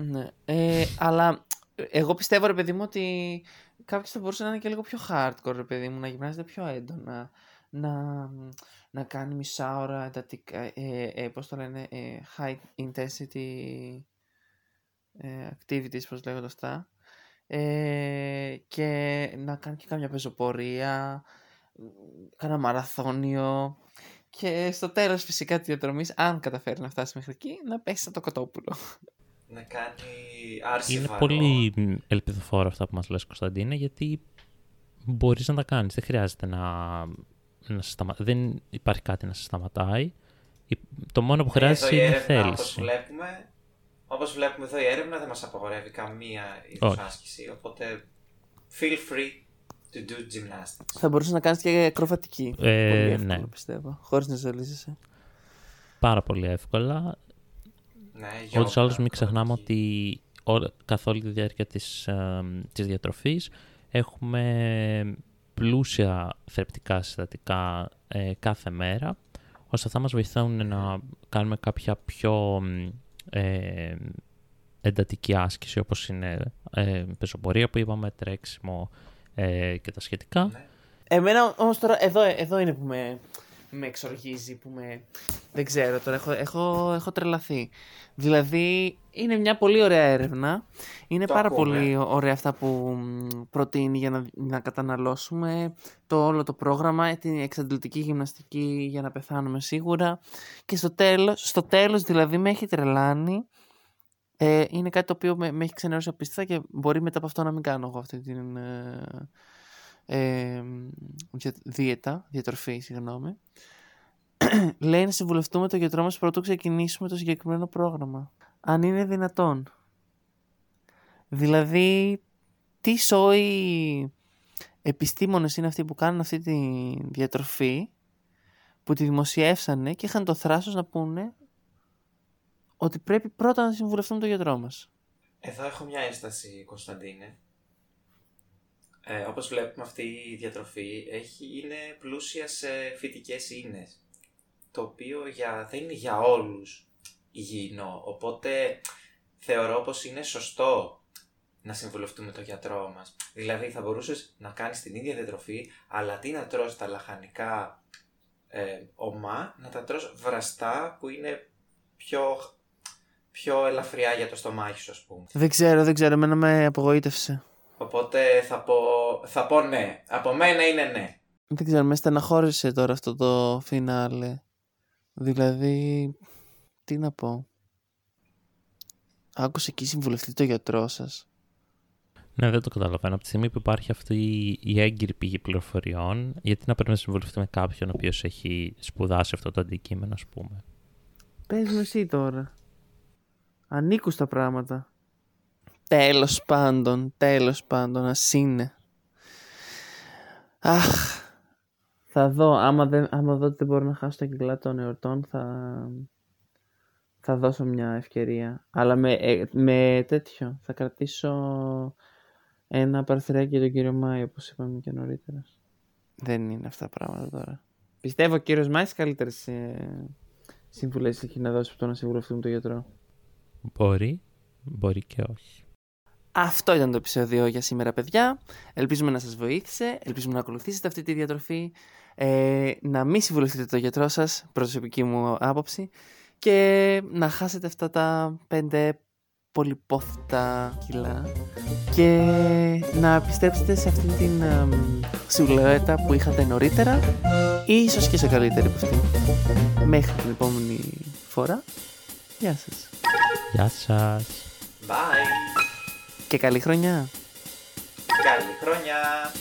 Speaker 3: Ναι. Ε, αλλά εγώ πιστεύω, ρε παιδί μου, ότι κάποιο θα μπορούσε να είναι και λίγο πιο hardcore, ρε παιδί μου, να γυμνάζεται πιο έντονα. Να, να κάνει μισά ώρα εντατικά, ε, ε, πώς το λένε, ε, high intensity ε, activities, πώς λέγονται αυτά. Ε, και να κάνει και κάμια πεζοπορία, κάνα μαραθώνιο. Και στο τέλος φυσικά της διαδρομής, αν καταφέρει να φτάσει μέχρι εκεί, να πέσει σαν το κοτόπουλο.
Speaker 2: Να κάνει άρση
Speaker 1: Είναι
Speaker 2: βαρών.
Speaker 1: πολύ μ, ελπιδοφόρο αυτά που μας λες Κωνσταντίνε, γιατί μπορείς να τα κάνεις. Δεν χρειάζεται να, να σε σταμα... Δεν υπάρχει κάτι να σε σταματάει. Η- Το μόνο που
Speaker 2: Ε,
Speaker 1: χρειάζεσαι
Speaker 2: εδώ η
Speaker 1: είναι
Speaker 2: έρευνα, Όπως
Speaker 1: θέληση.
Speaker 2: βλέπουμε, όπως βλέπουμε εδώ η έρευνα δεν μας απαγορεύει καμία είδους
Speaker 1: Όχι.
Speaker 2: άσκηση, οπότε feel free to do gymnastics.
Speaker 3: Θα μπορούσες να κάνεις και ακροβατική.
Speaker 1: Ε,
Speaker 3: Πολύ εύκολο,
Speaker 1: ναι.
Speaker 3: πιστεύω. Χωρίς να ζαλίζεσαι.
Speaker 1: Πάρα πολύ εύκολα.
Speaker 2: Ναι,
Speaker 1: Όντως
Speaker 2: yoga,
Speaker 1: άλλως μην ξεχνάμε
Speaker 2: ακροβατική.
Speaker 1: ότι καθ' όλη τη διάρκεια της, ε, της διατροφής. Έχουμε πλούσια θρεπτικά συστατικά ε, κάθε μέρα, ώστε θα μας βοηθούν να κάνουμε κάποια πιο ε, εντατική άσκηση, όπως είναι ε, πεζοπορία που είπαμε, τρέξιμο ε, και τα σχετικά. Ναι.
Speaker 3: Εμένα όμως τώρα, εδώ, εδώ είναι που με, με εξοργίζει, που με... Δεν ξέρω τώρα, έχω, έχω, έχω τρελαθεί. Δηλαδή, είναι μια πολύ ωραία έρευνα. Είναι πάρα πολύ ωραία αυτά που προτείνει για να, να καταναλώσουμε το όλο το πρόγραμμα, την εξαντλητική γυμναστική για να πεθάνουμε σίγουρα. Και στο τέλος, στο τέλος δηλαδή με έχει τρελάνει. Ε, είναι κάτι το οποίο με, με έχει ξενερώσει απίστευτα και μπορεί μετά από αυτό να μην κάνω εγώ αυτή την ε, ε, δίαιτα, διατροφή, συγγνώμη. λέει να συμβουλευτούμε το γιατρό μας πρωτού ξεκινήσουμε το συγκεκριμένο πρόγραμμα. Αν είναι δυνατόν. Δηλαδή, τι σόι επιστήμονες είναι αυτοί που κάνουν αυτή τη διατροφή που τη δημοσιεύσανε και είχαν το θράσος να πούνε ότι πρέπει πρώτα να συμβουλευτούμε το γιατρό μας.
Speaker 2: Εδώ έχω μια ένσταση, Κωνσταντίνε. Ε, όπως βλέπουμε αυτή η διατροφή έχει, είναι πλούσια σε φυτικές ίνες το οποίο για, δεν είναι για όλους υγιεινό. Οπότε θεωρώ πως είναι σωστό να συμβουλευτούμε τον γιατρό μας. Δηλαδή θα μπορούσες να κάνεις την ίδια διατροφή, αλλά τι να τρως τα λαχανικά ε, ομά, να τα τρως βραστά που είναι πιο, πιο ελαφριά για το στομάχι σου, ας πούμε.
Speaker 3: Δεν ξέρω, δεν ξέρω, εμένα με απογοήτευσε.
Speaker 2: Οπότε θα πω, θα πω ναι. Από μένα είναι ναι.
Speaker 3: Δεν ξέρω, με στεναχώρησε τώρα αυτό το φινάλε. Δηλαδή, τι να πω. Άκουσε εκεί συμβουλευτεί το γιατρό σας.
Speaker 1: Ναι, δεν το καταλαβαίνω. Από τη στιγμή που υπάρχει αυτή η έγκυρη πηγή πληροφοριών, γιατί να πρέπει να συμβουλευτεί με κάποιον ο οποίος έχει σπουδάσει αυτό το αντικείμενο, ας πούμε.
Speaker 3: Πες μου εσύ τώρα. Ανήκουν στα πράγματα. Τέλος πάντων, τέλος πάντων, ας είναι. Αχ, θα δω, άμα, δεν, άμα δω ότι δεν μπορώ να χάσω τα κιλά των εορτών, θα, θα δώσω μια ευκαιρία. Αλλά με, ε, με τέτοιο, θα κρατήσω ένα παρθυράκι για τον κύριο Μάη, όπως είπαμε και νωρίτερα. Δεν είναι αυτά τα πράγματα τώρα. Πιστεύω ο κύριος Μάης καλύτερες ε, συμβουλές έχει να δώσει από το να συμβουλευτούμε τον γιατρό.
Speaker 1: Μπορεί, μπορεί και όχι.
Speaker 3: Αυτό ήταν το επεισόδιο για σήμερα, παιδιά. Ελπίζουμε να σας βοήθησε, ελπίζουμε να ακολουθήσετε αυτή τη διατροφή, ε, να μην συμβουλευτείτε το γιατρό σας, προσωπική μου άποψη, και να χάσετε αυτά τα πέντε πολυπόθητα κιλά και να πιστέψετε σε αυτή την ε, που είχατε νωρίτερα ή ίσως και σε καλύτερη από αυτή. Μέχρι την επόμενη φορά. Γεια σας.
Speaker 1: Γεια σας.
Speaker 2: Bye.
Speaker 3: Και καλή χρονιά.
Speaker 2: Καλή χρονιά.